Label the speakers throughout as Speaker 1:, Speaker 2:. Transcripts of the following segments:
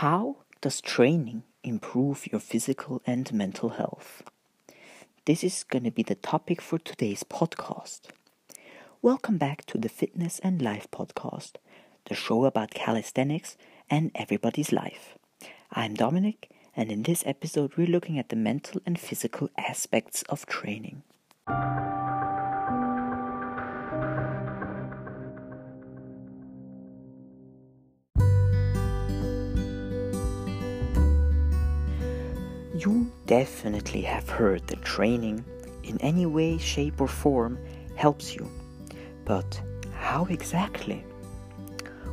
Speaker 1: How does training improve your physical and mental health? This is going to be the topic for today's podcast. Welcome back to the Fitness and Life podcast, the show about calisthenics and everybody's life. I'm Dominic, and in this episode, we're looking at the mental and physical aspects of training. You definitely have heard that training, in any way, shape, or form, helps you. But how exactly?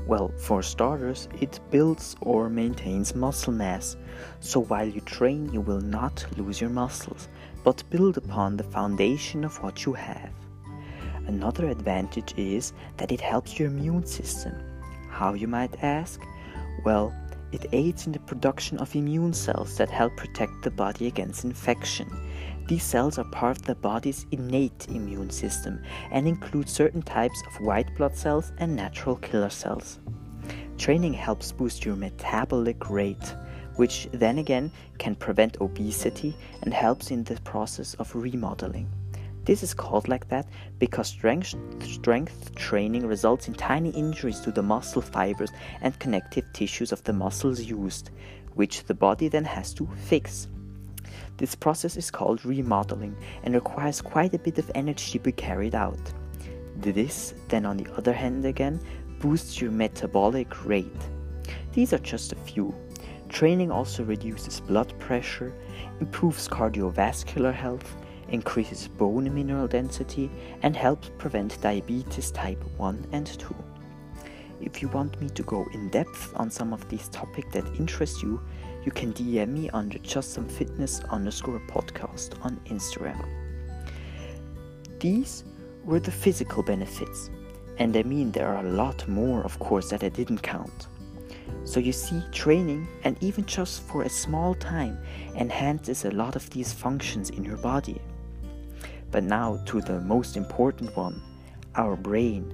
Speaker 1: Well, for starters, it builds or maintains muscle mass, so while you train, you will not lose your muscles, but build upon the foundation of what you have. Another advantage is that it helps your immune system. How, you might ask? Well, it aids in the production of immune cells that help protect the body against infection. These cells are part of the body's innate immune system and include certain types of white blood cells and natural killer cells. Training helps boost your metabolic rate, which then again can prevent obesity and helps in the process of remodeling. This is called like that because strength, strength training results in tiny injuries to the muscle fibers and connective tissues of the muscles used, which the body then has to fix. This process is called remodeling and requires quite a bit of energy to be carried out. This, then, on the other hand, again, boosts your metabolic rate. These are just a few. Training also reduces blood pressure, improves cardiovascular health, increases bone mineral density, and helps prevent diabetes type 1 and 2. If you want me to go in depth on some of these topics that interest you, you can DM me under just some fitness underscore podcast on Instagram. These were the physical benefits, and I mean there are a lot more, of course, that I didn't count. So you see, training, and even just for a small time, enhances a lot of these functions in your body. But now to the most important one our brain,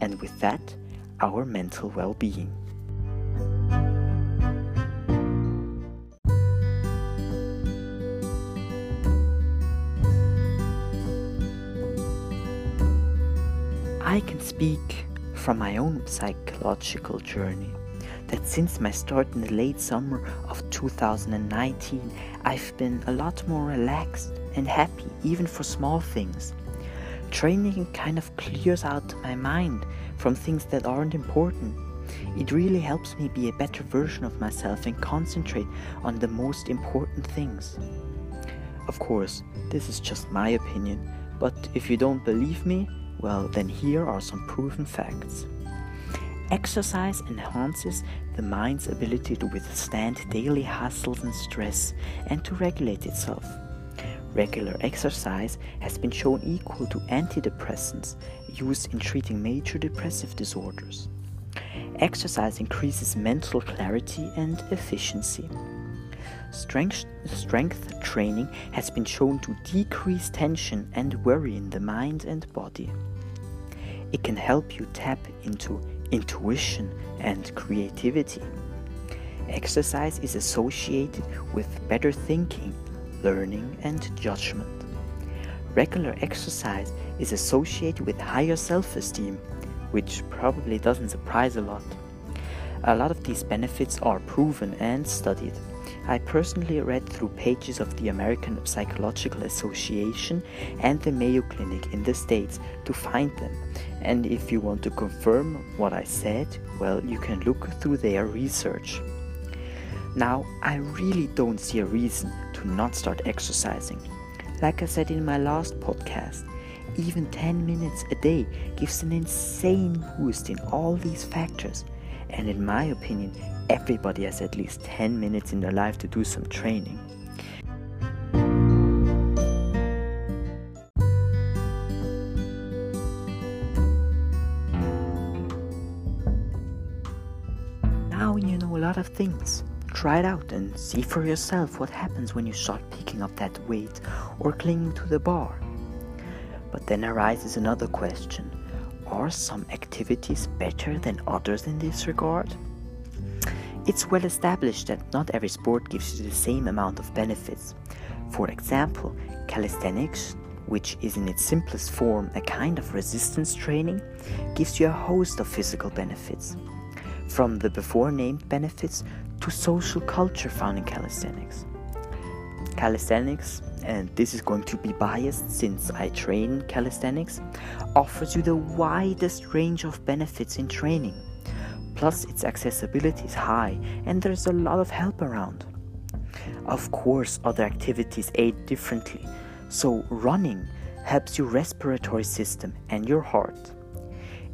Speaker 1: and with that, our mental well being. I can speak from my own psychological journey that since my start in the late summer of 2019, I've been a lot more relaxed and happy, even for small things. Training kind of clears out my mind from things that aren't important. It really helps me be a better version of myself and concentrate on the most important things. Of course, this is just my opinion, but if you don't believe me, well, then here are some proven facts. Exercise enhances the mind's ability to withstand daily hassles and stress and to regulate itself. Regular exercise has been shown equal to antidepressants used in treating major depressive disorders. Exercise increases mental clarity and efficiency. Strength, strength training has been shown to decrease tension and worry in the mind and body. It can help you tap into intuition and creativity. Exercise is associated with better thinking learning, and judgment. Regular exercise is associated with higher self esteem, which probably doesn't surprise a lot. A lot of these benefits are proven and studied. I personally read through pages of the American Psychological Association and the Mayo Clinic in the States to find them. And if you want to confirm what I said, well, you can look through their research. Now, I really don't see a reason to not start exercising. Like I said in my last podcast, even 10 minutes a day gives an insane boost in all these factors. And in my opinion, everybody has at least 10 minutes in their life to do some training. Now you know a lot of things. Try it out and see for yourself what happens when you start picking up that weight or clinging to the bar. But then arises another question Are some activities better than others in this regard? It's well established that not every sport gives you the same amount of benefits. For example, calisthenics, which is in its simplest form a kind of resistance training, gives you a host of physical benefits. From the before named benefits to social culture found in calisthenics. Calisthenics, and this is going to be biased since I train calisthenics, offers you the widest range of benefits in training. Plus, its accessibility is high and there's a lot of help around. Of course, other activities aid differently, so running helps your respiratory system and your heart.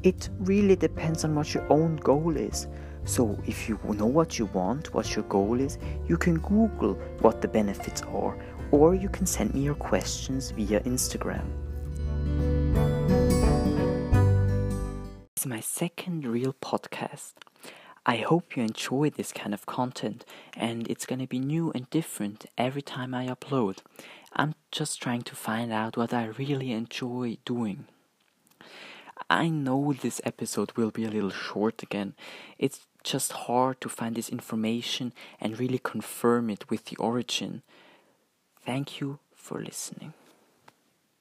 Speaker 1: It really depends on what your own goal is. So, if you know what you want, what your goal is, you can Google what the benefits are, or you can send me your questions via Instagram. This is my second real podcast. I hope you enjoy this kind of content and it's gonna be new and different every time I upload. I'm just trying to find out what I really enjoy doing. I know this episode will be a little short again. It's just hard to find this information and really confirm it with the origin. Thank you for listening.